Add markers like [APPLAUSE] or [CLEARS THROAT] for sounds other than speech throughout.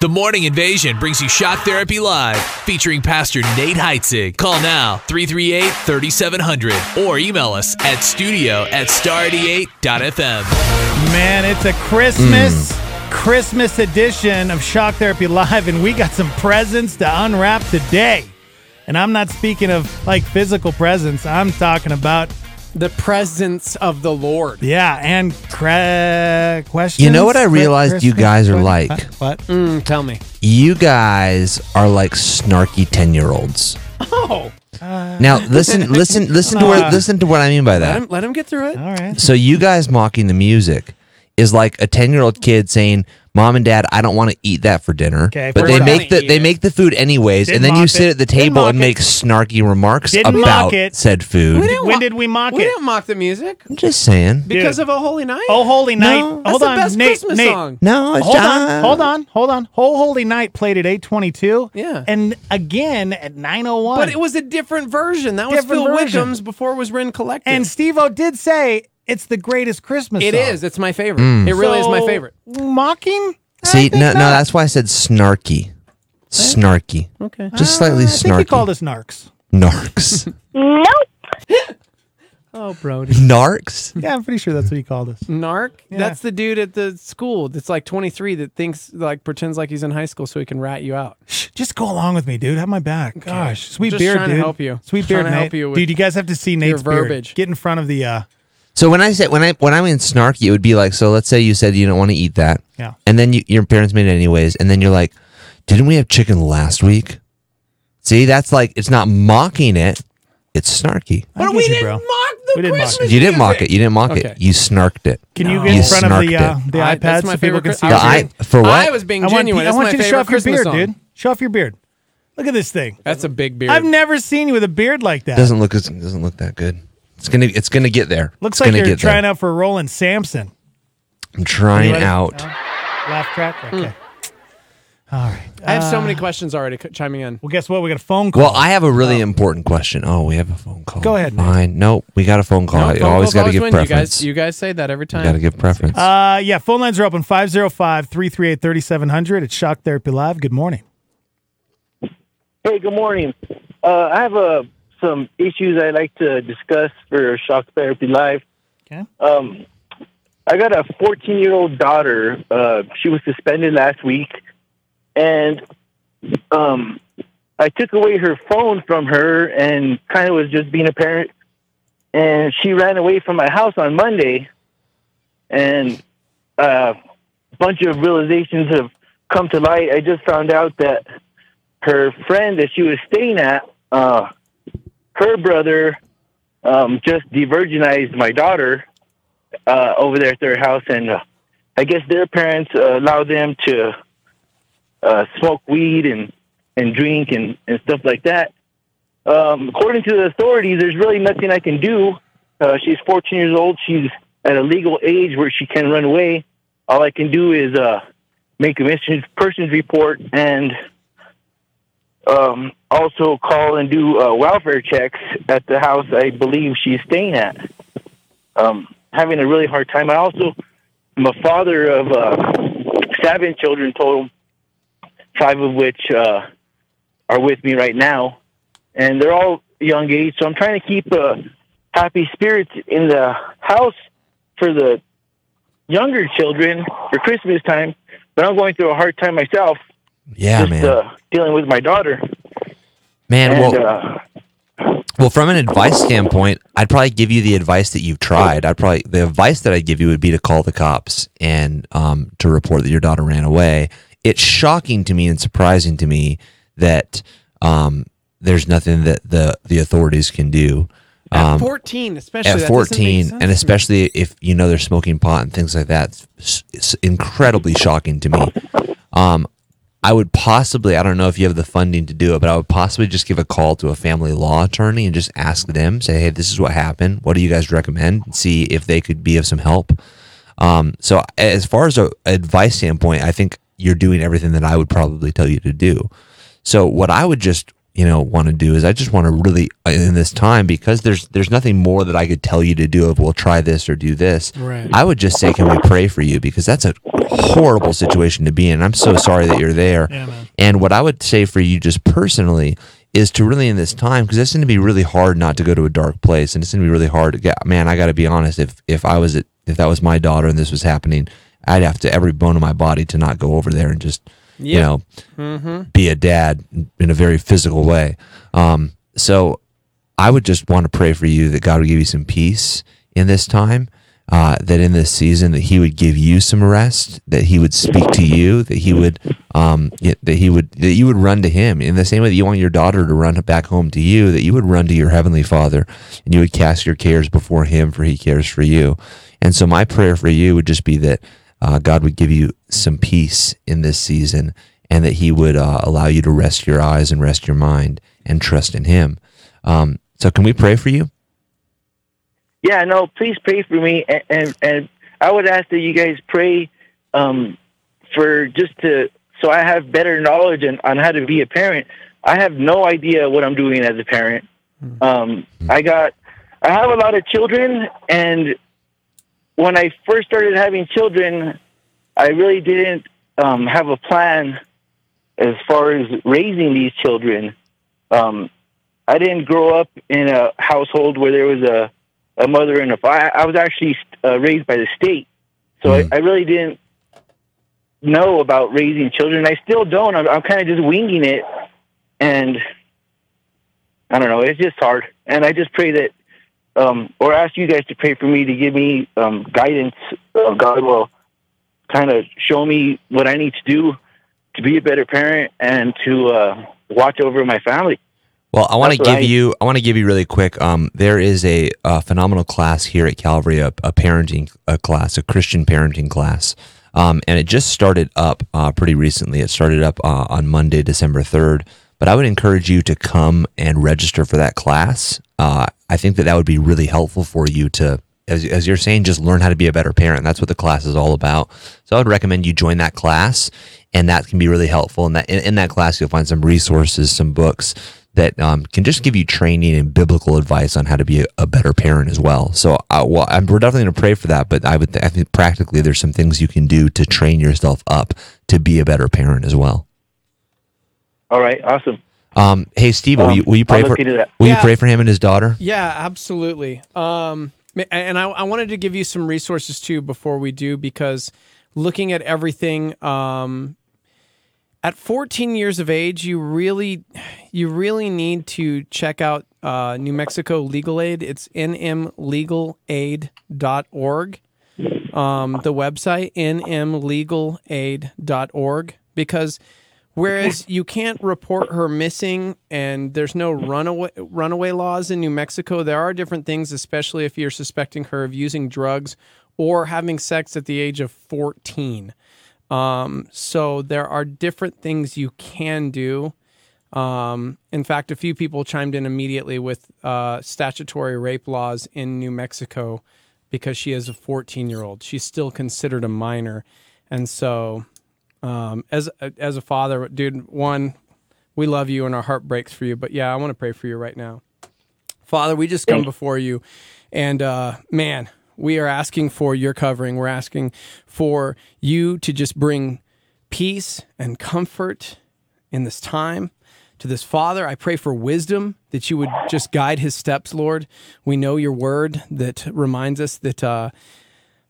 The Morning Invasion brings you Shock Therapy Live, featuring Pastor Nate Heitzig. Call now 338 3700 or email us at studio at star88.fm. Man, it's a Christmas Christmas edition of Shock Therapy Live, and we got some presents to unwrap today. And I'm not speaking of like physical presents. I'm talking about The presence of the Lord. yeah, and cre- questions. You know what I Cri- realized you guys are like? What? Mm, tell me. You guys are like snarky ten year olds. Oh, Now listen, listen, listen to what listen to what I mean by let him, that. let him get through it. All right. So you guys mocking the music is like a ten year old kid saying, "Mom and Dad, I don't want to eat that for dinner." Okay, but they make the they it. make the food anyways, Didn't and then you sit it. at the table and mock it. make snarky remarks Didn't about it. said food. didn't When mo- did we mock we it? We didn't mock the music I'm just saying. because Dude. of a holy night. Oh, Holy Night. No. That's hold the on, best Nate. Christmas Nate. song. No, it's Hold on, hold on, hold on. Oh Holy Night played at 822. Yeah. And again at 901. But it was a different version. That was Different Phil version. Wickham's before it was Rend Collective. And Steve O did say it's the greatest Christmas it song. is. It's my favorite. It really is my favorite. Mocking? See, think no, no, that's why I said snarky, snarky, Okay. just slightly Uh, I think he snarky. called us narcs. Narcs, [LAUGHS] nope. Oh, Brody. narcs. Yeah, I'm pretty sure that's what he called us. Narc? Yeah. That's the dude at the school that's like 23 that thinks, like, pretends like he's in high school so he can rat you out. Shh, Just go along with me, dude. Have my back. Gosh, sweet Just beard, trying to dude. help you. Sweet beard, trying to Nate. help you with dude, you guys have to see Nate's beard. Get in front of the. uh So when I said when I when I mean snarky, it would be like so. Let's say you said you don't want to eat that, Yeah. and then you, your parents made it anyways, and then you're like, "Didn't we have chicken last week?" See, that's like it's not mocking it; it's snarky. I But get we you, didn't bro. mock the We didn't mock Christmas. You didn't mock it. You didn't mock Okay. it. You snarked it. Can you No. get in You front of the snarked uh, the I- iPad that's my so people favorite can Chris- see? The I I being- for what? I was being I want, genuine. I That's want my you to show favorite off your Christmas beard, song. dude. Show off your beard. Look at this thing. That's a big beard. I've never seen you with a beard like that. doesn't look as- doesn't look that good. It's gonna it's gonna get there. Looks it's like you're get trying there. out for Roland Sampson. I'm trying ready? out. No? Laugh track. Hmm. Okay. All right. I have so Uh, many questions already c- chiming in. Well, guess what? We got a phone call. Well, I have a really important question. Oh, we have a phone call. Go ahead, Nate. Fine. No, we got a phone call. No, you phone always got to give win. preference. You guys, you guys say that every time. got to give preference. Uh, yeah, phone lines are open 505 338 3700. It's Shock Therapy Live. Good morning. Hey, good morning. Uh, I have uh, some issues I'd like to discuss for Shock Therapy Live. Okay. Um, I got a 14 year old daughter. Uh, she was suspended last week, and um, I took away her phone from her and kind of was just being a parent. And she ran away from my house on Monday, and uh, a bunch of realizations have come to light. I just found out that her friend that she was staying at, uh, her brother um, just de-virginized my daughter uh, over there at their house, and uh, I guess their parents uh, allow them to uh, smoke weed and and drink and, and stuff like that. Um, according to the authorities, there's really nothing I can do. Uh, she's 14 years old. She's at a legal age where she can run away. All I can do is uh, make a missing persons report and um, also call and do uh, welfare checks at the house I believe she's staying at. Um, having a really hard time. I also am a father of uh, seven children total, five of which uh, are with me right now, and they're all young age. So I'm trying to keep uh, happy spirits in the house for the younger children for Christmas time. But I'm going through a hard time myself yeah, just man. uh, dealing with my daughter. man, And well, uh, well, from an advice standpoint, I'd probably give you the advice that you've tried. I'd probably the advice that I'd give you would be to call the cops and um, to report that your daughter ran away. It's shocking to me and surprising to me that um, there's nothing that the the authorities can do. At Um, 14, especially. at that doesn't make 14 and to me. especially if you know they're smoking pot and things like that it's, it's incredibly shocking to me um i would possibly i don't know if you have the funding to do it but i would possibly just give a call to a family law attorney and just ask them say hey this is what happened. What do you guys recommend? And see if they could be of some help. Um so as far as a advice standpoint i think you're doing everything that i would probably tell you to do. So what i would just you know want to do is I just want to really uh, in this time because there's there's nothing more that I could tell you to do of well try this or do this. Right. I would just say can we pray for you because that's a horrible situation to be in. I'm so sorry that you're there. Yeah. And what I would say for you just personally is to really in this time because it's going to be really hard not to go to a dark place and it's going to be really hard to get man I got to be honest if if I was at, if that was my daughter and this was happening I'd have to every bone in my body to not go over there and just you know Mm-hmm. be a dad in a very physical way. Um, so I would just want to pray for you that God would give you some peace in this time. Uh, that in this season that he would give you some rest, that he would speak to you, that he would, um, that he would, that you would run to him in the same way that you want your daughter to run back home to you, that you would run to your heavenly Father, and you would cast your cares before him, for he cares for you. And so my prayer for you would just be that uh, God would give you some peace in this season, and that He would uh, allow you to rest your eyes and rest your mind and trust in Him. Um, so, can we pray for you? Yeah, no, please pray for me, and and, and I would ask that you guys pray um, for just to so I have better knowledge on, on how to be a parent. I have no idea what I'm doing as a parent. Um, I got, I have a lot of children, and when I first started having children, I really didn't um, have a plan as far as raising these children. Um, I didn't grow up in a household where there was a a mother and a father. I was actually uh, raised by the state, so Mhm. I, I really didn't know about raising children. I still don't. I'm, I'm kind of just winging it, and I don't know. It's just hard, and I just pray that, um, or ask you guys to pray for me to give me um, guidance. Uh, God will kind of show me what I need to do to be a better parent and to uh, watch over my family. Well, I want to give I- you. I want to give you really quick. Um, there is a, a phenomenal class here at Calvary, a, a parenting a class, a Christian parenting class, um, and it just started up uh, pretty recently. It started up uh, on Monday, December third. But I would encourage you to come and register for that class. Uh, I think that that would be really helpful for you to, as, as you're saying, just learn how to be a better parent. That's what the class is all about. So I would recommend you join that class, and that can be really helpful. And that in, in that class, you'll find some resources, some books that um, can just give you training and biblical advice on how to be a, a better parent as well. So, uh, well, I'm, we're definitely going to pray for that. But I would, I think practically, there's some things you can do to train yourself up to be a better parent as well. All right, awesome. Um, hey, Steve, will Um, you will you pray I'll for look into that. will Yeah. you pray for him and his daughter? Yeah, absolutely. Um, and I, I wanted to give you some resources too before we do because looking at everything, um, at 14 years of age, you really, you really need to check out uh, New Mexico Legal Aid. It's nmlegalaid.org. Um, the website nmlegalaid.org because whereas you can't report her missing and there's no runaway runaway laws in New Mexico, there are different things, especially if you're suspecting her of using drugs or having sex at the age of 14. Um, so there are different things you can do. Um, in fact, a few people chimed in immediately with uh, statutory rape laws in New Mexico because she is a 14 year old. She's still considered a minor. And so, um, as, as a father, dude, one, we love you and our heart breaks for you. But yeah, I want to pray for you right now. Father, we just come before you. And uh, man, we are asking for your covering. We're asking for you to just bring peace and comfort in this time to this father. I pray for wisdom that you would just guide his steps, Lord. We know your word that reminds us that. Uh,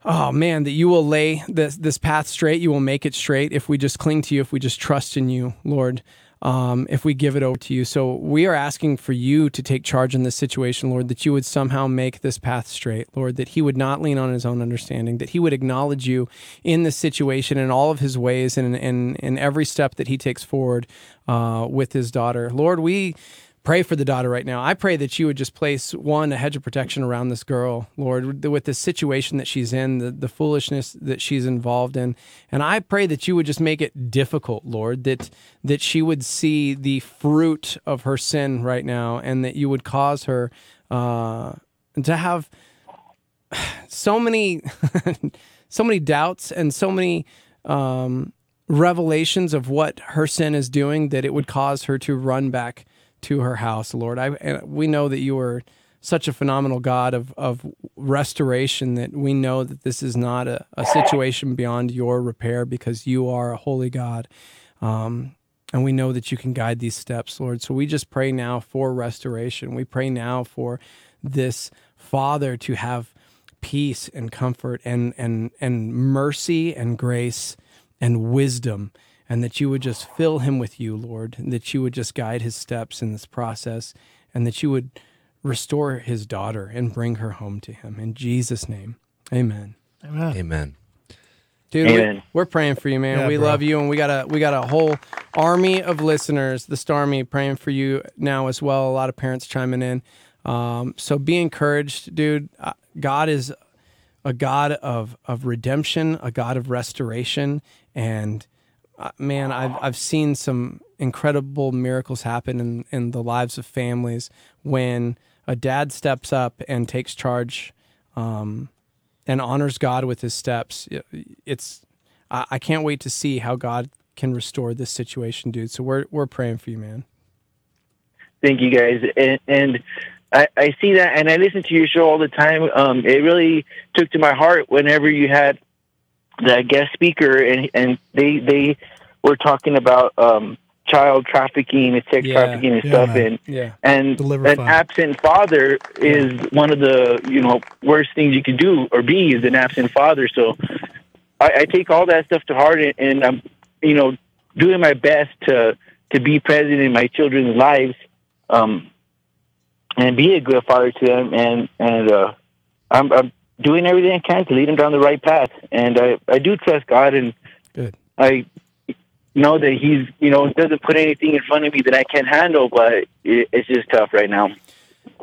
Oh man, that you will lay this this path straight. You will make it straight if we just cling to you, if we just trust in you, Lord. Um, if we give it over to you. So we are asking for you to take charge in this situation, Lord, that you would somehow make this path straight, Lord, that he would not lean on his own understanding, that he would acknowledge you in this situation in all of his ways and in, in every step that he takes forward uh, with his daughter. Lord, we pray for the daughter right now. I pray that you would just place one a hedge of protection around this girl, Lord, with the situation that she's in, the, the foolishness that she's involved in, and I pray that you would just make it difficult, Lord, that that she would see the fruit of her sin right now, and that you would cause her uh, to have [SIGHS] so many [LAUGHS] so many doubts and so many um, revelations of what her sin is doing that it would cause her to run back to her house, Lord. I and we know that you are such a phenomenal God of of restoration that we know that this is not a, a situation beyond your repair because you are a holy God. Um, and we know that you can guide these steps, Lord. So we just pray now for restoration. We pray now for this father to have peace and comfort and and and mercy and grace and wisdom and that you would just fill him with you, Lord, and that you would just guide his steps in this process and that you would restore his daughter and bring her home to him. In Jesus' name. Amen. Amen. Amen. Dude, Amen. we, are praying for you, man. Yeah, we bro. love you, and we got a we got a whole army of listeners, the Starmy, praying for you now as well. A lot of parents chiming in. Um, so be encouraged, dude. Uh, God is a God of of redemption, a God of restoration, and man, I've I've seen some incredible miracles happen in in the lives of families when a dad steps up and takes charge. Um, and honors God with his steps. It's I, I can't wait to see how God can restore this situation, dude. So we're we're praying for you, man. Thank you guys. And, and I, I see that and I listen to your show all the time. Um, it really took to my heart whenever you had that guest speaker and, and they, they were talking about, um, child trafficking and sex Yeah. trafficking and Yeah, stuff. man. And, Yeah. and Deliver an fund. absent father is one of the, you know, worst things you can do or be is an absent father. So I, I take all that stuff to heart and, and I'm, you know, doing my best to, to be present in my children's lives. Um, and be a good father to them. And and uh, I'm, I'm doing everything I can to lead them down the right path. And I, I do trust God, and Good. I know that He's you know doesn't put anything in front of me that I can't handle. But it, it's just tough right now.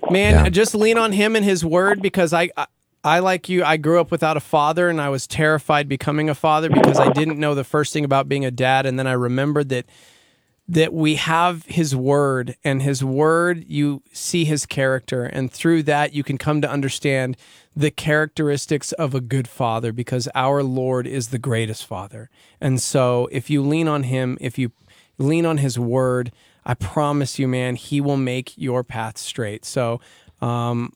Man, Yeah. just lean on him and his word because I, I I like you, I grew up without a father and I was terrified becoming a father because I didn't know the first thing about being a dad and then I remembered that that we have his word and his word you see his character and through that you can come to understand the characteristics of a good father because our lord is the greatest father and so if you lean on him if you lean on his word i promise you man he will make your path straight so um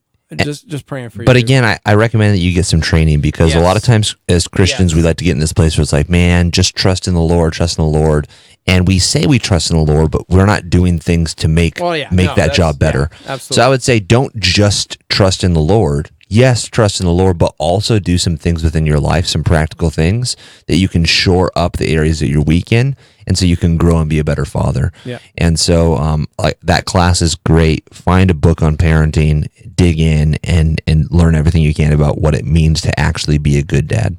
just just praying for you But again, I, I recommend that you get some training because a lot of times as Christians, Yes. we like to get in this place where it's like, man, just trust in the Lord, trust in the Lord. And we say we trust in the Lord, but we're not doing things to make Well, yeah, make no, that job better. yeah, so. I would say don't just trust in the Lord. Yes, trust in the Lord, but also do some things within your life, some practical things that you can shore up the areas that you're weak in, and so you can grow and be a better father. Yeah. And so, um, like that class is great. Find a book on parenting, dig in, and and learn everything you can about what it means to actually be a good dad.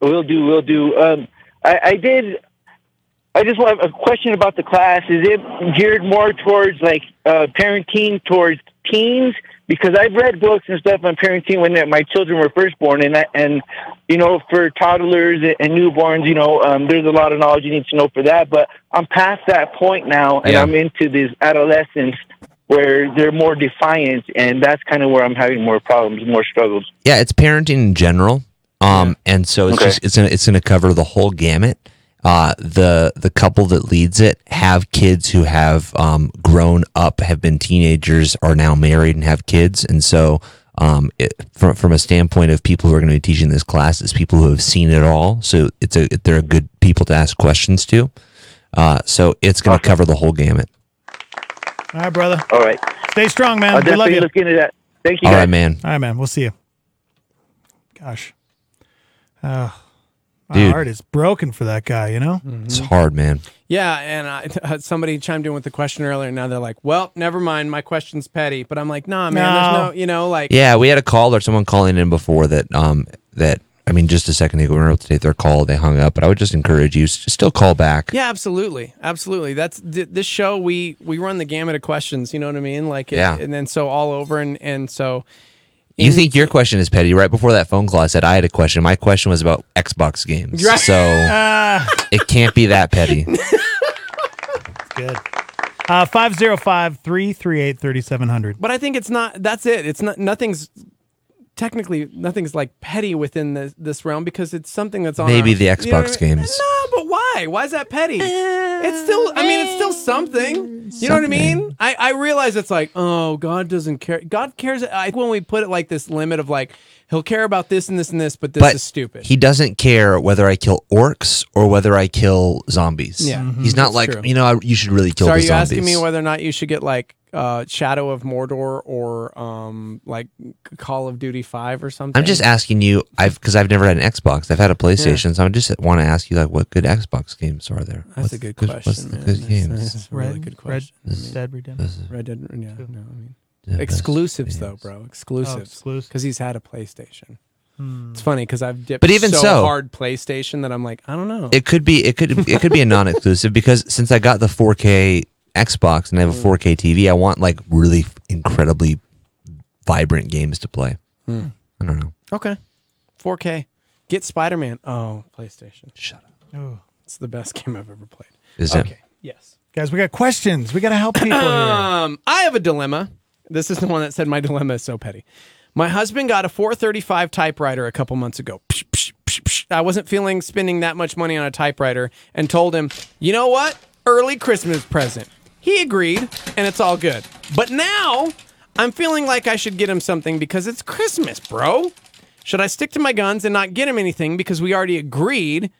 We'll do. We'll do. Um, I, I did. I just want a question about the class. Is it geared more towards like uh, parenting towards teens? Because I've read books and stuff on parenting when my children were first born, and I, and you know, for toddlers and newborns, you know, um, there's a lot of knowledge you need to know for that. But I'm past that point now, and Yeah. I'm into this adolescence where they're more defiant, and that's kind of where I'm having more problems, more struggles. Yeah, it's parenting in general. Um, and so it's Okay. just it's gonna it's gonna cover the whole gamut. Uh, the the couple that leads it have kids who have um, grown up, have been teenagers, are now married and have kids, and so um, it, from from a standpoint of people who are going to be teaching this class, it's people who have seen it all. So it's a they're good people to ask questions to. Uh, so it's going to cover the whole gamut. All right, brother. All right, Stay strong, man. I'll we love you. look into that. Thank you, All guys. right, man. All right, man. We'll see you. Gosh. Oh, my Dude. heart is broken for that guy, you know? It's hard, man. Yeah, and I, [LAUGHS] somebody chimed in with the question earlier. And now they're like, "Well, never mind. My question's petty." But I'm like, "Nah, man. There's No. no, you know, like, Yeah, we had a call or someone calling in before that. Um, that I mean, just a second ago, we were able to take their call. They hung up, but I would just encourage you s- still call back. yeah, absolutely, absolutely. That's th- this show. We we run the gamut of questions. You know what I mean? Like, it, Yeah. and then so all over, and and so You think your question is petty? Right before that phone call, I said I had a question. My question was about Xbox games, Right. so [LAUGHS] it can't be that petty. good. Uh, 505 338 3700. But I think it's not. That's it. It's not. Nothing's technically nothing's like petty within this, this realm because it's something that's on. Maybe our- the you know Xbox what I mean? games. No, but why? Why is that petty? It's still. I mean, it's still something. You know what I mean? I, I realize it's like, oh, God doesn't care. God cares. I when we put it like this limit of like, he'll care about this and this and this, but this but is stupid. he doesn't care whether I kill orcs or whether I kill zombies. Yeah. He's mm-hmm. not That's like true. you know I- you should really kill so are the you zombies. asking me whether or not you should get like uh, Shadow of Mordor or um, like Call of Duty Five or something? I'm just asking you. I've because I've never had an Xbox. I've had a PlayStation, so I just want to ask you like what good Xbox games are there? That's What's a good good- question. What's the good That's- games? That's a really Red- good question. Red Dead Redemption. Red Dead. Yeah, no, I mean yeah, that's- exclusives though, yes. bro. Oh, Exclusives. exclusive. Because he's had a PlayStation. Hmm. It's funny because I've dipped But even so, so- hard PlayStation that I'm like, I don't know. It could be. It could. It could be a non-exclusive because since I got the 4K Xbox and I have Mm. a 4K TV, I want like really incredibly vibrant games to play. Hmm. I don't know. okay, 4K. Get Spider Man. Oh, PlayStation. Shut up. Oh. It's the best game I've ever played. Is it? Okay. Yes. Guys, we got questions. We got to help people here. Um, I have a dilemma. This is the one that said my dilemma is so petty. My husband got a 435 typewriter a couple months ago. Psh, psh, psh, psh. I wasn't feeling spending that much money on a typewriter and told him, you know what? Early Christmas present. He agreed, and it's all good. But now I'm feeling like I should get him something because it's Christmas, bro. Should I stick to my guns and not get him anything because we already agreed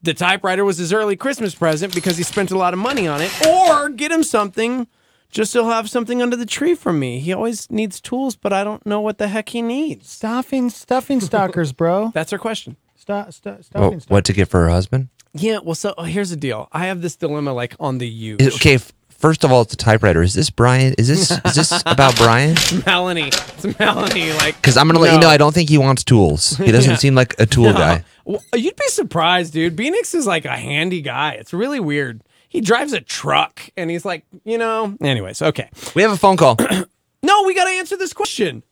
the typewriter was his early Christmas present because he spent a lot of money on it, or get him something just so he'll have something under the tree from me. He always needs tools, but I don't know what the heck he needs. Stuffing, stuffing stalkers, bro. [LAUGHS] That's her question. Stu- stu- stuffing stalkers. what to get for her husband? Yeah, well, so oh, here's the deal. I have this dilemma like on the use. Is- okay. f- First of all, it's a typewriter. Is this Brian? Is this is this [LAUGHS] about Brian? Melanie. It's Melanie. Like, Because I'm gonna let you know. I don't think he wants tools. He doesn't Yeah. seem like a tool guy. Well, you'd be surprised, dude. Phoenix is like a handy guy. It's really weird. He drives a truck and he's like, you know. Anyways, okay. We have a phone call. [CLEARS THROAT] No, we got to answer this question.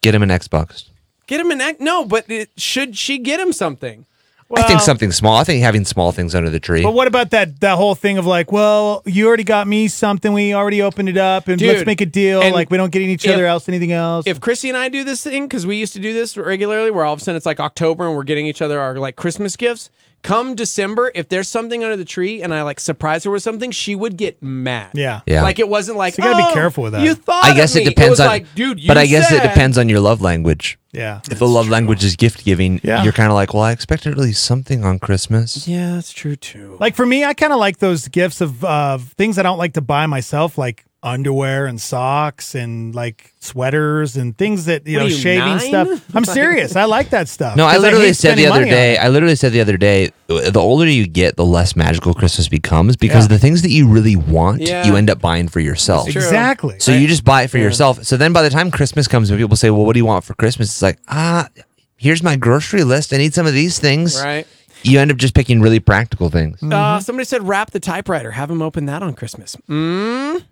Get him an Xbox. Get him an act. No, but it, should she get him something? I think something small. I think having small things under the tree. But what about that that whole thing of like, well, you already got me something. We already opened it up, and let's make a deal. and Like we don't get each if- other else anything else. if Chrissy and I do this thing, because we used to do this regularly, where all of a sudden it's like October and we're getting each other our like Christmas gifts. Come December, if there's something under the tree and I like surprise her with something, she would get mad. Yeah. Yeah. Like it wasn't like So you gotta be "Oh, careful with that." You thought I of guess it me." depends was on. like, dude. You but I guess it depends on your love language. yeah, If the love language is gift giving, Yeah. you're kind of like, well, I expected at least something on Christmas. Yeah, that's true too. like for me, I kind of like those gifts of uh, things I don't like to buy myself, like underwear and socks and like sweaters and things that you What know, you, shaving nine? stuff. [LAUGHS] I'm serious. I like that stuff. No, I 'Cause literally hate said the other day. I literally said the other day. The older you get, the less magical Christmas becomes because Yeah. the things that you really want, Yeah. you end up buying for yourself. Exactly. So you just buy it for yourself. So then by the time Christmas comes and people say, "Well, what do you want for Christmas?" It's like, "Ah, here's my grocery list. I need some of these things." right. You end up just picking really practical things. Mm-hmm. Uh, somebody said wrap the typewriter. Have him open that on Christmas. Mm,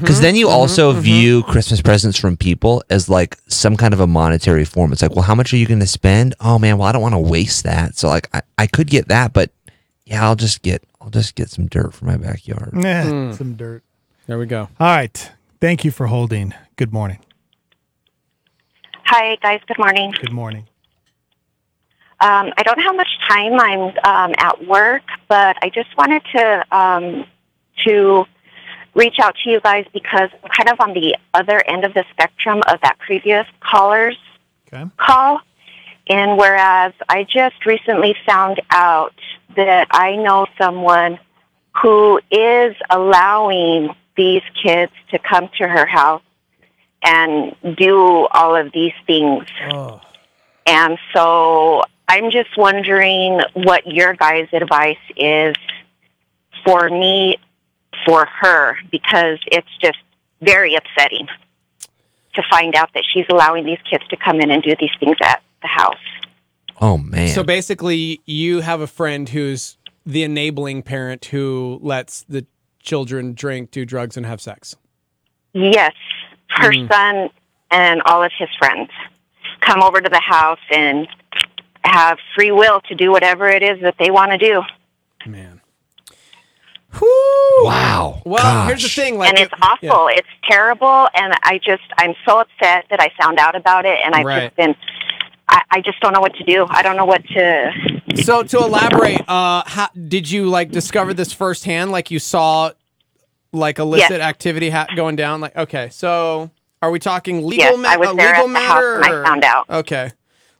Because then you also view Christmas presents from people as like some kind of a monetary form. It's like, well, how much are you going to spend? Oh man, well, I don't want to waste that. So like, I, I could get that, but yeah, I'll just get I'll just get some dirt for my backyard. Eh, Hmm. some dirt. there we go. All right. Thank you for holding. Good morning. Hi, guys. Good morning. Good morning. Um, I don't have much time. I'm um, at work, but I just wanted to um, to reach out to you guys because I'm kind of on the other end of the spectrum of that previous caller's Okay. call. And whereas I just recently found out that I know someone who is allowing these kids to come to her house and do all of these things. Oh. And so I'm just wondering what your guys' advice is for me, for her, because it's just very upsetting to find out that she's allowing these kids to come in and do these things at the house. Oh man. So basically, you have a friend who's the enabling parent who lets the children drink, do drugs, and have sex. Yes, her Mm. son and all of his friends come over to the house and have free will to do whatever it is that they want to do. Man. Whew. wow. Well, here's the thing. Like, and it's if- yeah. awful. It's terrible, and I just I'm so upset that I found out about it, and I've Right. just been. I, I just don't know what to do. I don't know what to. So to elaborate, uh, how, did you like discover this firsthand? Like you saw like illicit Yes. activity ha- going down? Like, okay, so are we talking legal, Yes, ma- I was a there legal at the house matter? when I found out. Okay,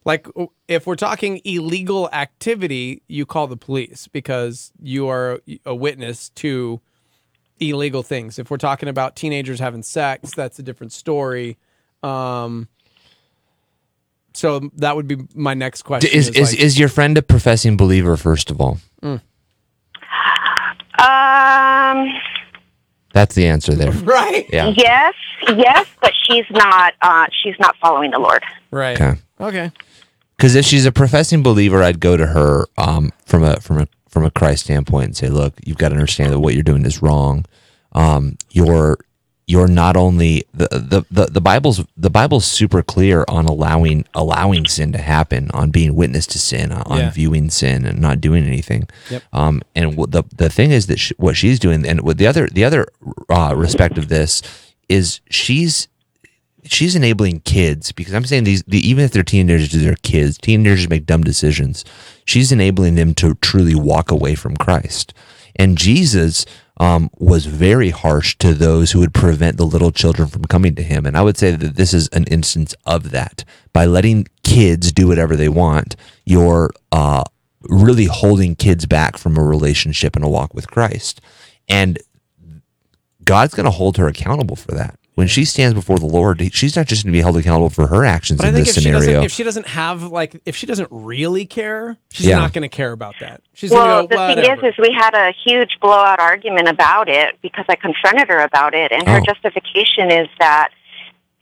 like if we're talking illegal activity, you call the police because you are a witness to illegal things. If we're talking about teenagers having sex, that's a different story. Um, so that would be my next question. is is, like- is your friend a professing believer? First of all, Um, that's the answer there. [LAUGHS] right? Yeah. yes, yes, but she's not. Uh, she's not following the Lord. Right. Okay. Okay. Because if she's a professing believer, I'd go to her um, from a from a from a Christ standpoint and say, "Look, you've got to understand that what you're doing is wrong. Um, you're you're not only the, the the the Bible's the Bible's super clear on allowing allowing sin to happen, on being witness to sin, on Yeah. viewing sin and not doing anything. Yep. Um, and the the thing is that sh what she's doing, and what the other the other uh, respect of this is she's she's enabling kids because I'm saying these the, even if they're teenagers, they're kids. Teenagers make dumb decisions. She's enabling them to truly walk away from Christ. And Jesus um, was very harsh to those who would prevent the little children from coming to him. And I would say that this is an instance of that. By letting kids do whatever they want, you're uh, really holding kids back from a relationship and a walk with Christ. And God's going to hold her accountable for that. When she stands before the Lord, she's not just going to be held accountable for her actions But I in think this if she doesn't, scenario. if she doesn't have like, if she doesn't really care, she's Yeah. not going to care about that. She's Well, going to go, the whatever. thing is, is we had a huge blowout argument about it because I confronted her about it, and her Oh. justification is that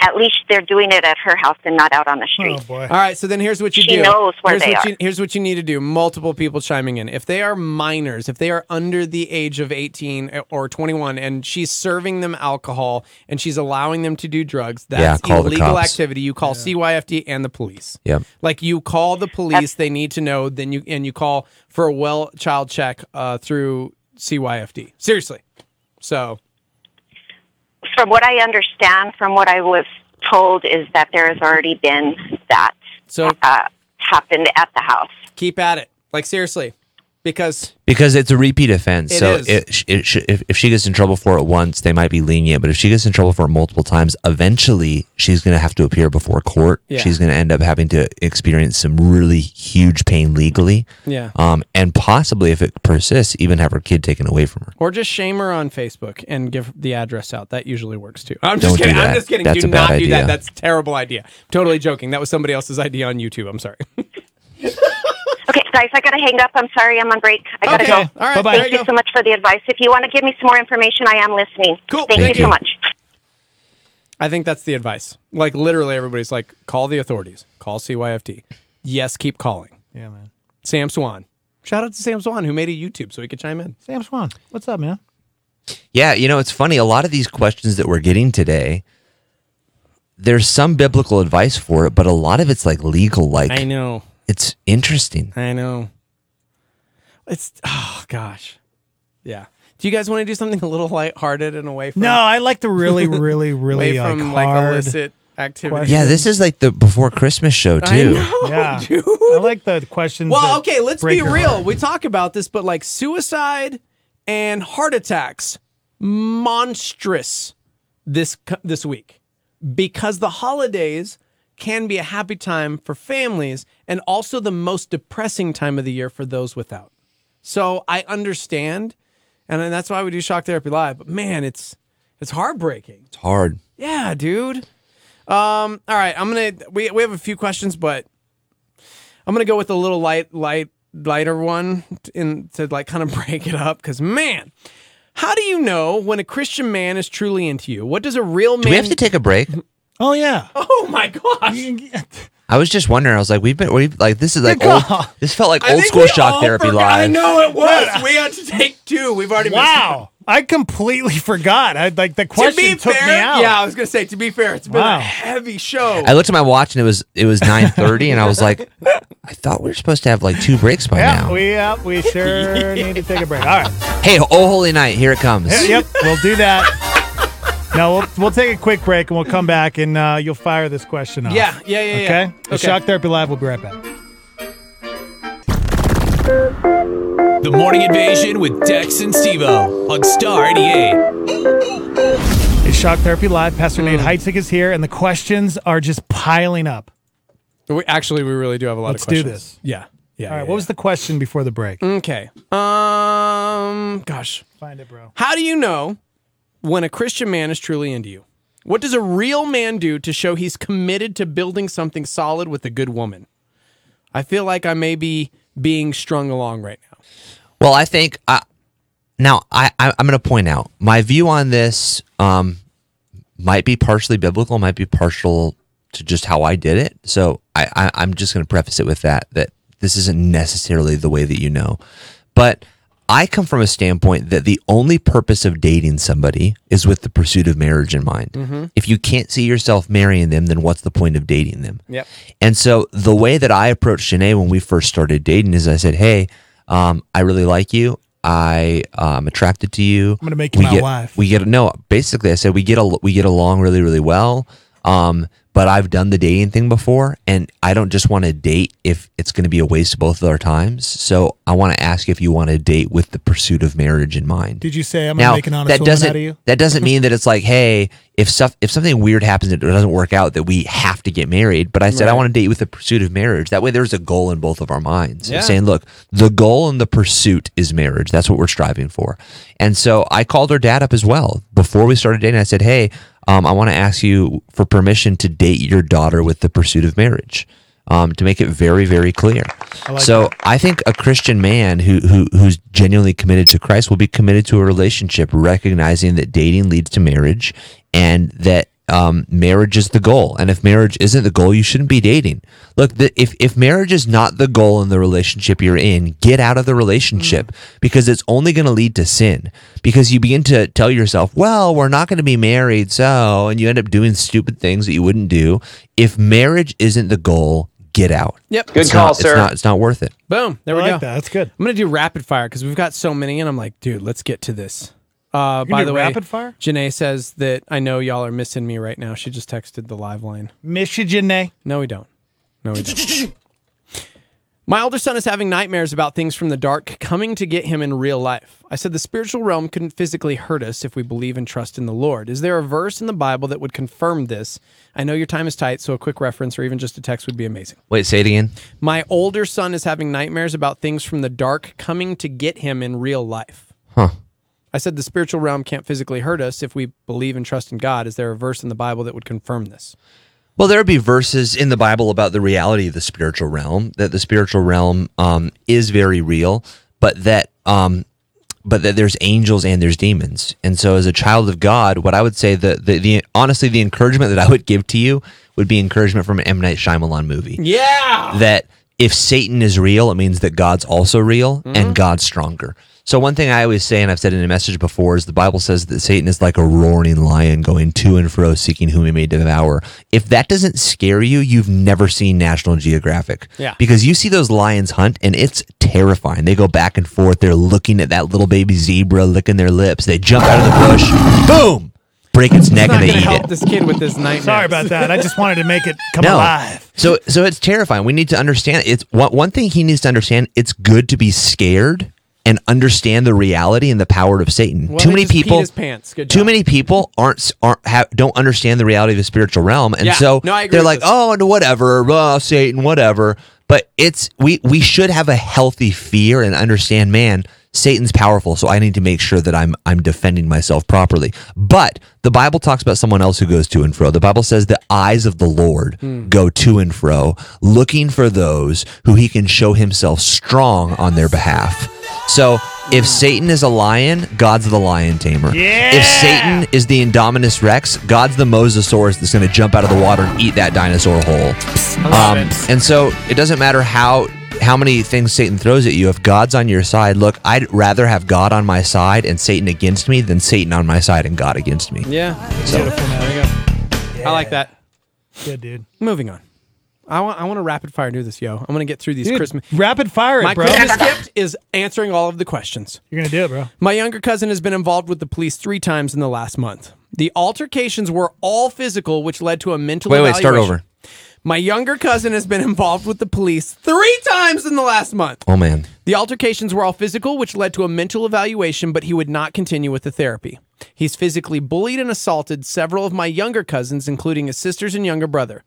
at least they're doing it at her house and not out on the street. Oh boy. All right, so then here's what you She do. knows where here's they what are. You, here's what you need to do. Multiple people chiming in. If they are minors, if they are under the age of 18 or 21, and she's serving them alcohol and she's allowing them to do drugs, that's Yeah, call the illegal cops. activity. You call CYFD and the police. Yep. Like you call the police, they need to know. Then you and you call for a well child check uh, through CYFD. Seriously. So From what I understand, from what I was told, is that there has already been that so uh, happened at the house. keep at it. Like seriously, because because it's a repeat offense. It so is. It, it sh- if, if she gets in trouble for it once, they might be lenient. But if she gets in trouble for it multiple times, eventually she's going to have to appear before court. Yeah. She's going to end up having to experience some really huge pain legally. Yeah. Um, and possibly, if it persists, even have her kid taken away from her. Or just shame her on Facebook and give the address out. That usually works too. I'm just Don't do kidding. I'm just kidding. That's do a bad not do that. idea. That's a terrible idea. Totally joking. That was somebody else's idea on YouTube. I'm sorry. [LAUGHS] Okay, guys, I got to hang up. I'm sorry, I'm on break. I got to okay. go. All right. Bye-bye. There Thank you you so much for the advice. If you want to give me some more information, I am listening. Cool. Thank, Thank you you. so much. I think that's the advice. Like literally, everybody's like, call the authorities. Call CYFD. Yes, keep calling. Yeah, man. Sam Swan. Shout out to Sam Swan who made a YouTube so he could chime in. Sam Swan, what's up, man? Yeah, you know, it's funny. A lot of these questions that we're getting today, there's some biblical advice for it, but a lot of it's like legal. Like I know. It's interesting. I know. It's oh gosh. Yeah. Do you guys want to do something a little lighthearted and away from No, I like the really, [LAUGHS] really, away really like, from like hard. illicit activity? question. Yeah, this is like the before Christmas show I too. know, [LAUGHS] Yeah. dude. I like the questions. Well, that okay, let's break be your real. heart. We talk about this, but like suicide and heart attacks, monstrous this co- this week because the holidays can be a happy time for families and also the most depressing time of the year for those without. So I understand, and that's why we do shock therapy live. But man, it's it's heartbreaking. It's hard. Yeah, dude. Um, all right, I'm gonna we we have a few questions, but I'm gonna go with a little light, light, lighter one in to like kind of [LAUGHS] break it up. Because man, how do you know when a Christian man is truly into you? What does a real man? Do we have to take a break? [LAUGHS] Oh yeah. oh my gosh! I was just wondering. I was like, we've been, we've like this is like old. This felt like I old think school we shock all therapy forgot- I live. know it was. we had to take two. We've already missed Wow. I completely [LAUGHS] forgot. I like the one. To question be took fair, me out. yeah, I was gonna say. To be fair, it's been Wow. a heavy show. I looked at my watch and it was it was nine [LAUGHS] thirty, and I was like, I thought we were supposed to have like two breaks by Yeah, now. we yeah, we sure [LAUGHS] need to take a break. All right. hey, oh holy night, here it comes. Yeah, Yep, we'll do that. No, we'll, we'll take a quick break and we'll come back and uh, you'll fire this question off. yeah, yeah, yeah, yeah. Okay? The Shock Therapy Live, we'll be right back. The The Morning Invasion with Dex and Stevo on Star 88. It's Shock Therapy Live. Pastor Nate Heitzig is here, and the questions are just piling up. We, actually, we really do have a lot Let's of do this. Yeah. Yeah. All right, yeah, what was the question before the break? Okay. Um. Gosh. Find it, bro. How do you know when a Christian man is truly into you? What does a real man do to show he's committed to building something solid with a good woman? I feel like I may be being strung along right now. Well, I think uh, now I, I I'm going to point out my view on this um, might be partially biblical, might be partial to just how I did it. So I, I I'm just going to preface it with that that this isn't necessarily the way that you know, but I come from a standpoint that the only purpose of dating somebody is with the pursuit of marriage in mind. If you can't see yourself marrying them, then what's the point of dating them? Yep. And so the way that I approached Janae when we first started dating is I said, Hey, um, I really like you. I am attracted to you. I'm gonna make you my get, wife. We get no. Basically, I said we get a, we get along really really well. Um, but I've done the dating thing before, and I don't just want to date if it's going to be a waste of both of our times. So I want to ask if you want to date with the pursuit of marriage in mind. Did you say I'm gonna make an honest that doesn't out of you? that doesn't mean that it's like, hey, if stuff if something weird happens and it doesn't work out, that we have to get married. But I said I want to date with the pursuit of marriage. That way, there's a goal in both of our minds. Yeah. Saying, look, the goal and the pursuit is marriage. That's what we're striving for. And so I called her dad up as well before we started dating. I said, hey, um, I want to ask you for permission to date your daughter with the pursuit of marriage. Um, to make it very, very clear. so I think a Christian man who, who who's genuinely committed to Christ will be committed to a relationship, recognizing that dating leads to marriage, and that um, marriage is the goal. And if marriage isn't the goal, you shouldn't be dating. Look, the, if if marriage is not the goal in the relationship you're in, get out of the relationship because it's only going to lead to sin. Because you begin to tell yourself, "Well, we're not going to be married, so," and you end up doing stupid things that you wouldn't do. If marriage isn't the goal, get out. Yep. Good It's call, not, sir. It's not, it's not worth it. Boom. There I we like go. that. That's good. I'm gonna do rapid fire because we've got so many, and I'm like, dude, let's get to this. Uh, by the do way, rapid fire? Janae says that I know y'all are missing me right now. She just texted the live line. Miss you, Janae. No, we don't. No, we don't. My older son is having nightmares about things from the dark coming to get him in real life. I said the spiritual realm couldn't physically hurt us if we believe and trust in the Lord. Is there a verse in the Bible that would confirm this? I know your time is tight, so a quick reference or even just a text would be amazing. Wait, say it again. My older son is having nightmares about things from the dark coming to get him in real life. Huh. I said the spiritual realm can't physically hurt us if we believe and trust in God. Is there a verse in the Bible that would confirm this? Well, there would be verses in the Bible about the reality of the spiritual realm, that the spiritual realm um, is very real, but that um, but that there's angels and there's demons. And so, as a child of God, what I would say that the, the honestly the encouragement that I would give to you would be encouragement from an M Night Shyamalan movie. Yeah. That if Satan is real, it means that God's also real and God's stronger. So one thing I always say, and I've said in a message before, is the Bible says that Satan is like a roaring lion going to and fro, seeking whom he may devour. If that doesn't scare you, you've never seen National Geographic. Yeah. Because you see those lions hunt, and it's terrifying. They go back and forth. They're looking at that little baby zebra, licking their lips. They jump out of the bush, boom, break its neck, Not and they eat help it. this kid with this nightmare. [LAUGHS] Sorry about that. I just wanted to make it [LAUGHS] come alive. So so it's terrifying. We need to understand it's one one thing he needs to understand, it's good to be scared and understand the reality and the power of Satan. Well, too many people Too many people aren't aren't have, don't understand the reality of the spiritual realm and Yeah. so No, they're like. "Oh, and whatever, oh, Satan, whatever." But it's we we should have a healthy fear and understand, man, Satan's powerful, so I need to make sure that I'm I'm defending myself properly. But the Bible talks about someone else who goes to and fro. The Bible says the eyes of the Lord go to and fro, looking for those who he can show himself strong on their behalf. So if Satan is a lion, God's the lion tamer. Yeah! If Satan is the Indominus Rex, God's the Mosasaurus that's going to jump out of the water and eat that dinosaur whole. Um, and so it doesn't matter how how many things Satan throws at you. If God's on your side, look, I'd rather have God on my side and Satan against me than Satan on my side and God against me. Yeah. So There you go. I like that. Good, dude. Moving on. I want I want to rapid fire do this, yo. I'm gonna get through these Dude, Christmas. rapid fire My it, bro. Christmas gift is answering all of the questions. You're gonna do it, bro. My younger cousin has been involved with the police three times in the last month. The altercations were all physical, which led to a mental wait, wait, start evaluation. over. My younger cousin has been involved with the police three times in the last month. Oh man. The altercations were all physical, which led to a mental evaluation, but he would not continue with the therapy. He's physically bullied and assaulted several of my younger cousins, including his sisters and younger brother.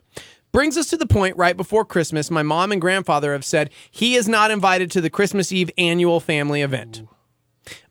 Brings us to the point right before Christmas, my mom and grandfather have said he is not invited to the Christmas Eve annual family event.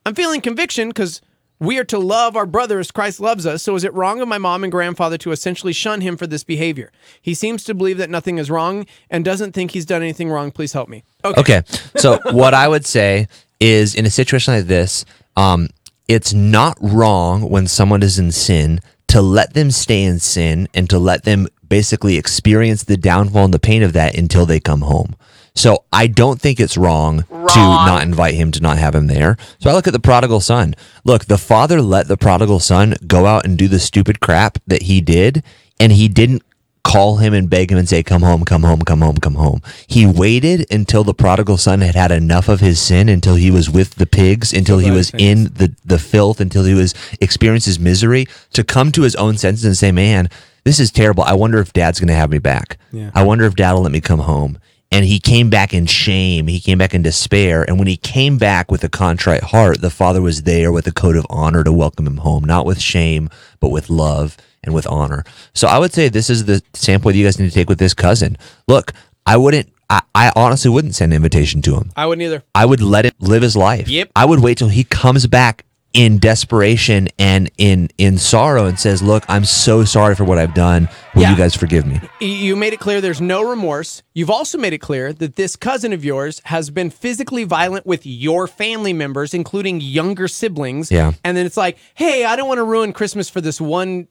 I'm feeling conviction because we are to love our brother as Christ loves us. So is it wrong of my mom and grandfather to essentially shun him for this behavior? He seems to believe that nothing is wrong and doesn't think he's done anything wrong. Please help me. Okay. Okay. So [LAUGHS] what I would say is in a situation like this, um, it's not wrong when someone is in sin to let them stay in sin and to let them basically experience the downfall and the pain of that until they come home. So I don't think it's wrong, to not invite him, to not have him there. So I look at the prodigal son. Look, the father let the prodigal son go out and do the stupid crap that he did, and he didn't call him and beg him and say, Come home, come home, come home, come home. He waited until the prodigal son had had enough of his sin, until he was with the pigs, until he was in the, the filth, until he was experienced his misery, to come to his own senses and say, Man, this is terrible. I wonder if dad's going to have me back. I wonder if dad will let me come home. And he came back in shame. He came back in despair. And when he came back with a contrite heart, the father was there with a coat of honor to welcome him home, not with shame, but with love and with honor. So I would say this is the sample that you guys need to take with this cousin. Look, I wouldn't, I, I honestly wouldn't send an invitation to him. I wouldn't either. I would let him live his life. Yep. I would wait till he comes back in desperation and in in sorrow and says, "Look, I'm so sorry for what I've done. Will Yeah. you guys forgive me?" You made it clear there's no remorse. You've also made it clear that this cousin of yours has been physically violent with your family members, including younger siblings. Yeah. And then it's like, hey, I don't want to ruin Christmas for this one.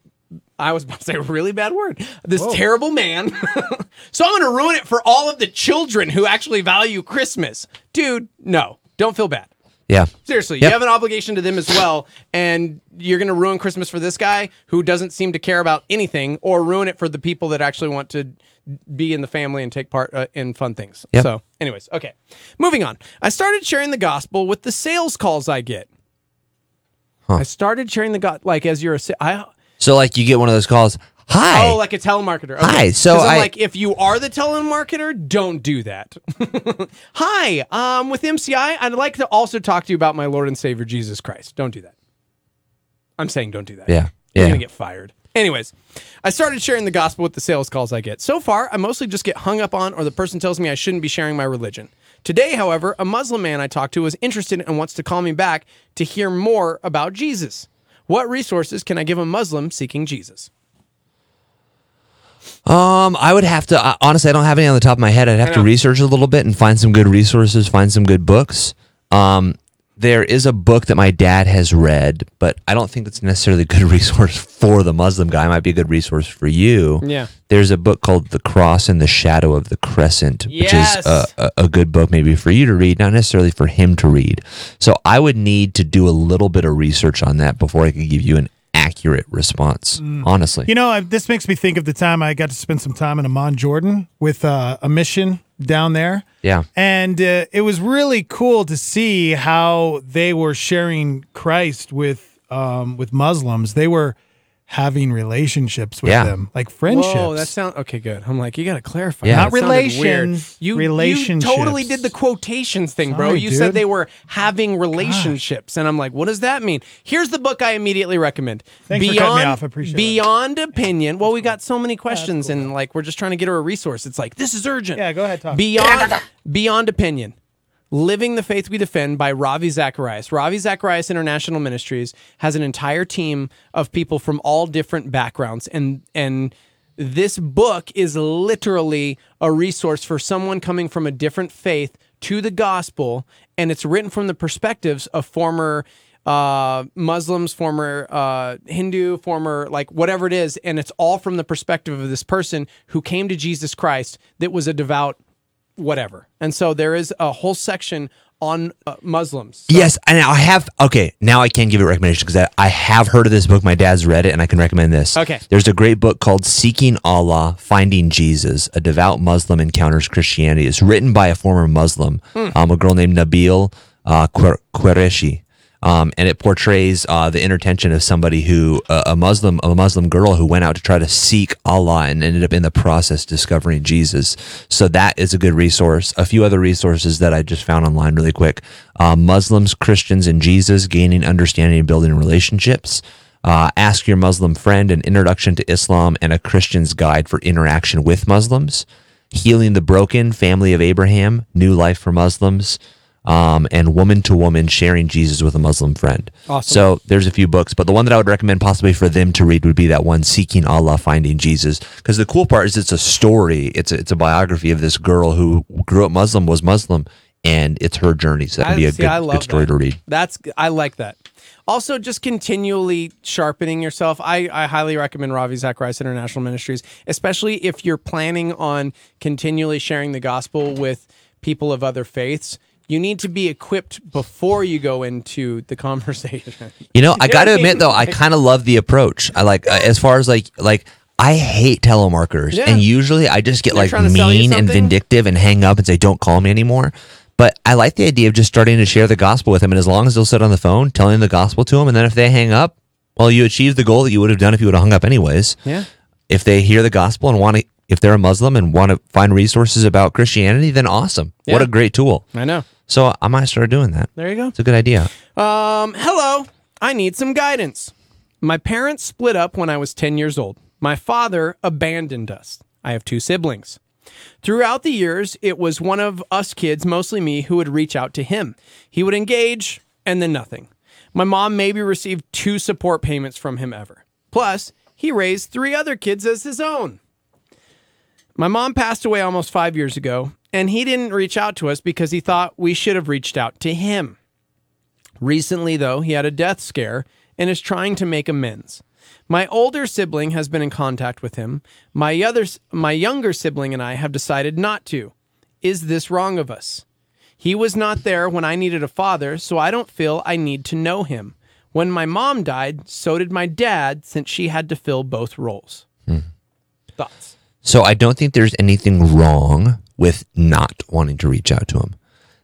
I was about to say a really bad word. This terrible man. [LAUGHS] so I'm going to ruin it for all of the children who actually value Christmas. Dude, no, don't feel bad. Yeah. Seriously, Yep. you have an obligation to them as well, and you're going to ruin Christmas for this guy who doesn't seem to care about anything, or ruin it for the people that actually want to be in the family and take part uh, in fun things. Yep. So, anyways, okay, moving on. I started sharing the gospel with the sales calls I get. I started sharing the God like as you're a sa- I So like you get one of those calls, "Hi." oh like a telemarketer. Okay. Hi, So I'm I- like if you are the telemarketer, don't do that. [LAUGHS] Hi, um, with MCI, I'd like to also talk to you about my Lord and Savior Jesus Christ. Don't do that. I'm saying don't do that. Yeah. You're Yeah. gonna get fired. Anyways, I started sharing the gospel with the sales calls I get. So far, I mostly just get hung up on, or the person tells me I shouldn't be sharing my religion. Today, however, a Muslim man I talked to was interested and wants to call me back to hear more about Jesus. What resources can I give a Muslim seeking Jesus? Um, I would have to honestly. I don't have any on the top of my head. I'd have to research a little bit and find some good resources, find some good books. Um, there is a book that my dad has read, but I don't think it's necessarily a good [LAUGHS] resource for the Muslim guy. It might be a good resource for you. Yeah. There's a book called The Cross and the Shadow of the Crescent, which is a, a, a good book maybe for you to read, not necessarily for him to read. So I would need to do a little bit of research on that before I could give you an accurate response. Honestly. You know, I, this makes me think of the time I got to spend some time in Amman, Jordan, with uh, a mission down there. yeah. And uh, it was really cool to see how they were sharing Christ with um, with Muslims. They were having relationships with Yeah. them, like friendships. Oh, that sounds okay. Good. I'm like, you got to clarify. Yeah. Not relations, You, relationships. You totally did the quotations thing, bro. Sorry, you said they were having relationships, and I'm like, what does that mean? Here's the book I immediately recommend. Thanks for cutting me off. I appreciate it. Beyond opinion. Well, we got so many questions, and like we're just trying to get her a resource. It's like this is urgent. Yeah, go ahead, talk. Beyond [LAUGHS] Beyond opinion. Living the Faith We Defend by Ravi Zacharias. Ravi Zacharias International Ministries has an entire team of people from all different backgrounds and and this book is literally a resource for someone coming from a different faith to the gospel and it's written from the perspectives of former uh, Muslims, former uh, Hindu, former like whatever it is, and it's all from the perspective of this person who came to Jesus Christ that was a devout whatever. And so there is a whole section on uh, Muslims. Yes, and I have okay. Now I can give it recommendation because I, I have heard of this book. My dad's read it, and I can recommend this. Okay. there's a great book called "Seeking Allah: Finding Jesus." A devout Muslim encounters Christianity. It's written by a former Muslim, Hmm. um, a girl named Nabeel uh, Qureshi. Um, and it portrays uh, the intertension of somebody who uh, a Muslim a Muslim girl who went out to try to seek Allah and ended up in the process discovering Jesus. So that is a good resource. A few other resources that I just found online really quick: uh, Muslims, Christians, and Jesus gaining understanding and building relationships. Uh, Ask Your Muslim Friend, an introduction to Islam and a Christian's guide for interaction with Muslims. Healing the Broken, Family of Abraham, New Life for Muslims, um, and Woman to Woman, Sharing Jesus with a Muslim Friend. Awesome. So there's a few books, but the one that I would recommend possibly for them to read would be that one, Seeking Allah, Finding Jesus. Because the cool part is it's a story, it's a, it's a biography of this girl who grew up Muslim, was Muslim, and it's her journey. So that would be a see, good, good story that. to read. That's I like that. Also, just continually sharpening yourself. I, I highly recommend Ravi Zacharias International Ministries, especially if you're planning on continually sharing the gospel with people of other faiths. You need to be equipped before you go into the [LAUGHS] conversation. You know, I got to admit though, I [LAUGHS] kind of love the approach. I like uh, as far as like like I hate telemarketers, Yeah. and usually I just get They're like trying to sell you mean and vindictive and hang up and say, "Don't call me anymore." But I like the idea of just starting to share the gospel with them, and as long as they'll sit on the phone telling the gospel to them, and then if they hang up, well, you achieve the goal that you would have done if you would have hung up anyways. Yeah. If they hear the gospel and want to, if they're a Muslim and want to find resources about Christianity, then awesome. What a great tool. I know. So I might start doing that. There you go. It's a good idea. Um, hello. I need some guidance. My parents split up when I was 10 years old. My father abandoned us. I have two siblings. Throughout the years, it was one of us kids, mostly me, who would reach out to him. He would engage and then nothing. My mom maybe received two support payments from him ever. Plus, he raised three other kids as his own. My mom passed away almost five years ago, and he didn't reach out to us because he thought we should have reached out to him. Recently, though, he had a death scare and is trying to make amends. My older sibling has been in contact with him. My other my younger sibling and I have decided not to. Is this wrong of us? He was not there when I needed a father, so I don't feel I need to know him. When my mom died, so did my dad since she had to fill both roles. Hmm. Thoughts? So I don't think there's anything wrong with not wanting to reach out to him.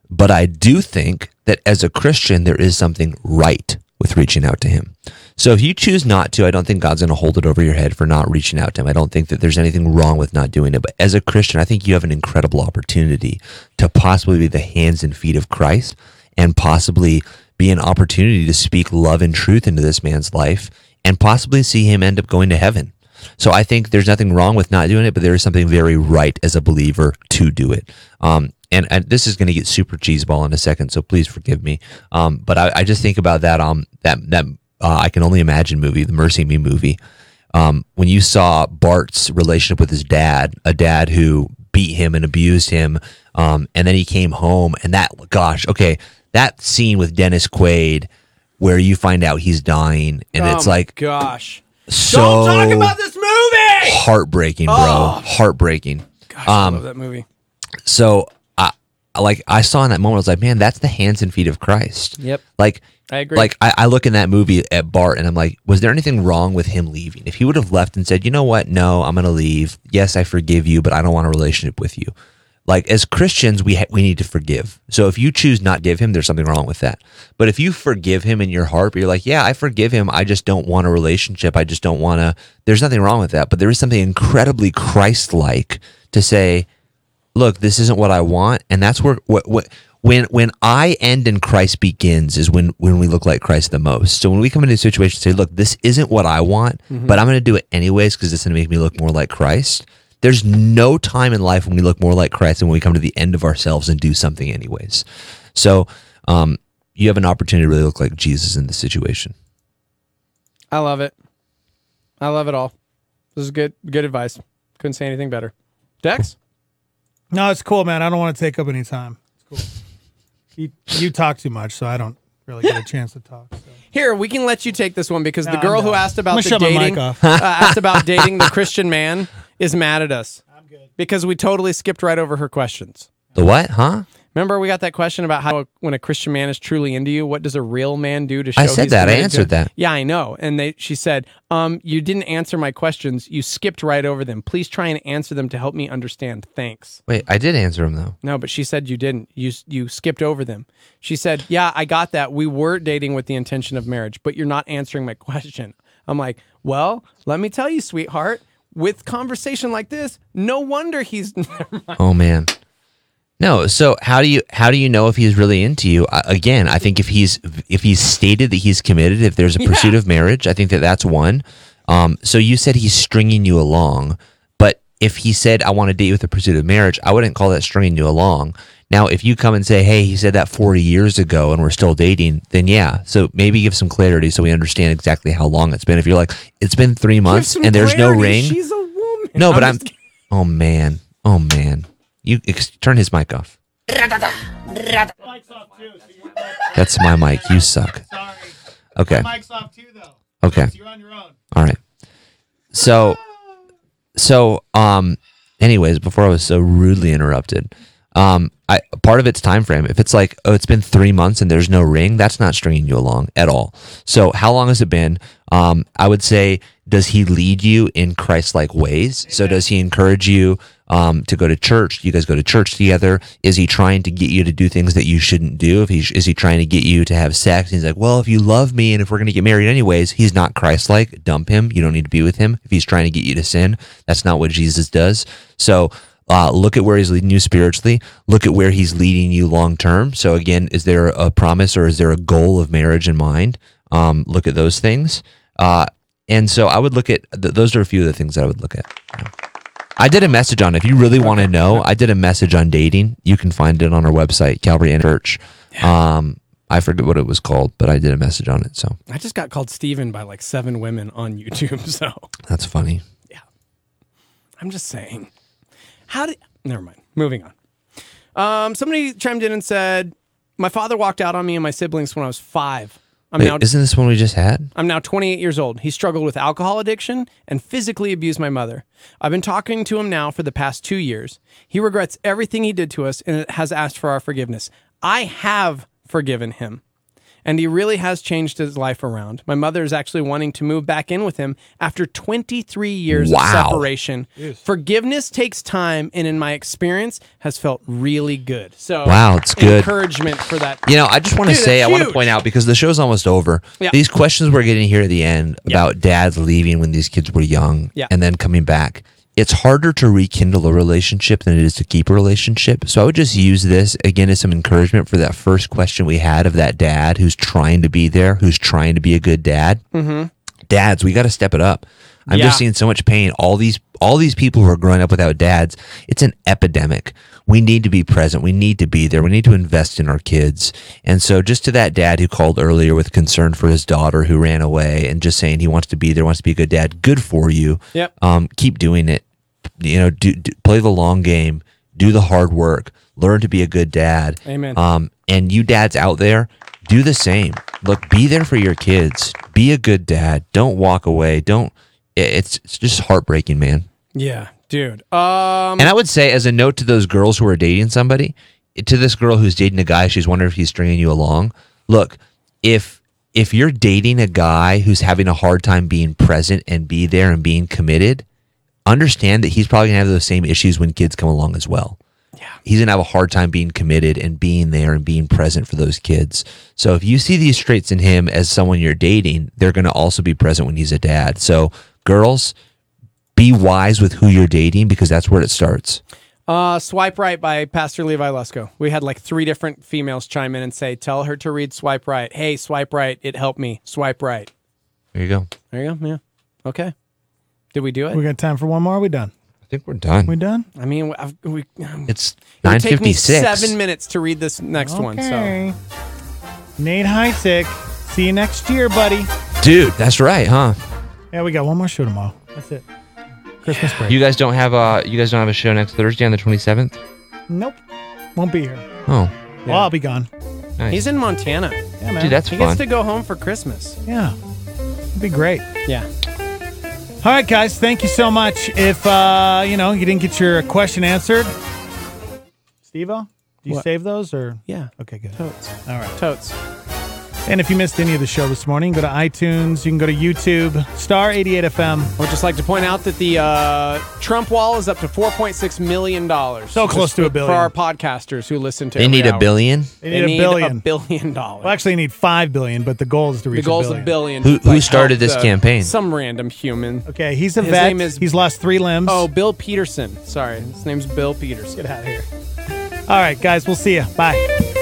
But I do think that as a Christian, there is something right with reaching out to him. So if you choose not to, I don't think God's going to hold it over your head for not reaching out to him. I don't think that there's anything wrong with not doing it. But as a Christian, I think you have an incredible opportunity to possibly be the hands and feet of Christ and possibly be an opportunity to speak love and truth into this man's life and possibly see him end up going to heaven. So I think there's nothing wrong with not doing it, but there is something very right as a believer to do it. Um, and, and this is going to get super cheeseball in a second, so please forgive me. Um, but I, I just think about that um that that uh, I can only imagine movie, the MercyMe movie. Um, when you saw Bart's relationship with his dad, a dad who beat him and abused him, um, and then he came home, and that gosh, okay, that scene with Dennis Quaid where you find out he's dying, and Oh it's like gosh. So Don't talk about this movie. heartbreaking, bro. Oh. Heartbreaking. Gosh, I Um, love that movie. So I I like I saw in that moment, I was like, man, that's the hands and feet of Christ. Yep. Like I agree. Like I, I look in that movie at Bart and I'm like, was there anything wrong with him leaving? If he would have left and said, you know what, no, I'm gonna leave. Yes, I forgive you, but I don't want a relationship with you. Like as Christians, we ha- we need to forgive. So if you choose not to give him, there's something wrong with that. But if you forgive him in your heart, but you're like, yeah, I forgive him. I just don't want a relationship. I just don't want to. There's nothing wrong with that. But there is something incredibly Christ-like to say, look, this isn't what I want, and that's where what, what when when I end and Christ begins is when when we look like Christ the most. So when we come into a situation and say, look, this isn't what I want, mm-hmm. but I'm going to do it anyways because it's going to make me look more like Christ. There's no time in life when we look more like Christ than when we come to the end of ourselves and do something anyways. So um, you have an opportunity to really look like Jesus in this situation. I love it. I love it all. This is good good advice. Couldn't say anything better. Dex? No, it's cool, man. I don't want to take up any time. It's cool. You, you talk too much, so I don't really get a [LAUGHS] chance to talk. So. Here, we can let you take this one because No, the girl who done. asked I'm about the shut my dating uh, asked about dating the Christian man is mad at us. I'm good. Because we totally skipped right over her questions. The what? Huh? Remember, we got that question about how when a Christian man is truly into you, what does a real man do to show? I said he's that. I answered that. Yeah, I know. And they, she said, um, "You didn't answer my questions. You skipped right over them. Please try and answer them to help me understand. Thanks." Wait, I did answer him though. No, but she said you didn't. You you skipped over them. She said, "Yeah, I got that. We were dating with the intention of marriage, but you're not answering my [LAUGHS] question." I'm like, "Well, let me tell you, sweetheart." With conversation like this, no wonder he's. [LAUGHS] Oh man. No, so how do you how do you know if he's really into you? Uh, again, I think if he's if he's stated that he's committed, if there's a pursuit of marriage, I think that that's one. Um, so you said he's stringing you along, but if he said I want to date you with a pursuit of marriage, I wouldn't call that stringing you along. Now, if you come and say, "Hey, he said that 40 years ago and we're still dating," then yeah. So maybe give some clarity so we understand exactly how long it's been. If you're like, "It's been 3 months and there's no ring." She's a woman. No, but I'm. just kidding. Oh man. Oh man. You ex- turn his mic off. That's my mic. You suck. Sorry. Okay. Mic's off too, though. Okay. You're on your own. All right. So, so, um, anyways, before I was so rudely interrupted, um, I part of it's time frame. If it's like, oh, it's been three months and there's no ring, that's not stringing you along at all. So, how long has it been? Um, I would say, does he lead you in Christ-like ways? So, does he encourage you um, to go to church? Do you guys go to church together? Is he trying to get you to do things that you shouldn't do? If he is he trying to get you to have sex? he's like, well, if you love me and if we're to get married anyways, he's not Christ-like. Dump him. You don't need to be with him. If he's trying to get you to sin, that's not what Jesus does. So. Uh, look at where he's leading you spiritually. Look at where he's leading you long term. So again, is there a promise or is there a goal of marriage in mind? Um, look at those things. Uh, and so I would look at th- those are a few of the things that I would look at. I did a message on. If you really want to know, I did a message on dating. You can find it on our website, Calvary and Church. Um, I forget what it was called, but I did a message on it. So I just got called Steven by like seven women on YouTube. [LAUGHS] So that's funny. Yeah, I'm just saying. How did? Never mind. Moving on. Um, somebody chimed in and said, "My father walked out on me and my siblings when I was five. I'm Wait, now isn't this one we just had? I'm now 28 years old. He struggled with alcohol addiction and physically abused my mother. I've been talking to him now for the past two years. He regrets everything he did to us and has asked for our forgiveness. I have forgiven him. And he really has changed his life around. My mother is actually wanting to move back in with him after 23 years Wow. of separation. Forgiveness takes time, and in my experience, has felt really good. So, Wow, it's good. Encouragement for that. You know, I just want to say, I want to point out because the show's almost over. Yeah. These questions we're getting here at the end about dads leaving when these kids were young Yeah. and then coming back. It's harder to rekindle a relationship than it is to keep a relationship. So I would just use this again as some encouragement for that first question we had of that dad who's trying to be there, who's trying to be a good dad. Mm-hmm. Dads, we got to step it up. I'm Yeah. just seeing so much pain. All these all these people who are growing up without dads, it's an epidemic. We need to be present. We need to be there. We need to invest in our kids. And so just to that dad who called earlier with concern for his daughter who ran away and just saying he wants to be there, wants to be a good dad, good for you. Yep. Um, keep doing it. You know, do, do play the long game, do the hard work, learn to be a good dad. Amen. Um, and you dads out there, do the same. Look, be there for your kids. Be a good dad. Don't walk away. Don't. It's it's just heartbreaking, man. Yeah, dude. Um, And I would say, as a note to those girls who are dating somebody, to this girl who's dating a guy, she's wondering if he's stringing you along. Look, if if you're dating a guy who's having a hard time being present and be there and being committed, understand that he's probably gonna have those same issues when kids come along as well. Yeah. He's gonna have a hard time being committed and being there and being present for those kids. So if you see these traits in him as someone you're dating, they're gonna also be present when he's a dad. So girls, be wise with who you're dating because that's where it starts. Uh, Swipe Right by Pastor Levi Lusko. We had like three different females chime in and say, Tell her to read Swipe Right. Hey, Swipe Right. It helped me. Swipe Right. There you go. There you go. Yeah. Okay. Did we do it? We got time for one more. Are we done? I think we're done. We done? I mean, I've, we, um, it it's would nine take me six. seven minutes to read this next one. So Okay. Nate Heitzig. See you next year, buddy. Dude, that's right, huh? Yeah, we got one more show tomorrow. That's it. Christmas break. You guys don't have a you guys don't have a show next Thursday on the twenty seventh. nope. Won't be here. Oh, Well, I'll be gone. nice. he's in Montana. Yeah, man. dude, that's He fun. gets to go home for Christmas. yeah. It'd be great. Yeah. All right, guys. Thank you so much. If uh, you know you didn't get your question answered, Steve-O, Do you What? save those or? Yeah. Okay, good. Totes. All right. Totes. And if you missed any of the show this morning, go to iTunes. You can go to YouTube, Star 88 FM. I would just like to point out that the uh, Trump wall is up to $4.6 million. So close to a billion. For our podcasters who listen to They every need a billion. They They need, need a billion. a billion dollars. well, actually, they need five billion, but the goal is to the reach goal's a billion. a billion. Who- who like, started this the- campaign? Some random human. Okay, he's a His vet. name is- he's lost three limbs. Oh, Bill Peterson. Sorry, his name's Bill Peterson. get out of here. All right, guys, we'll see you. Bye.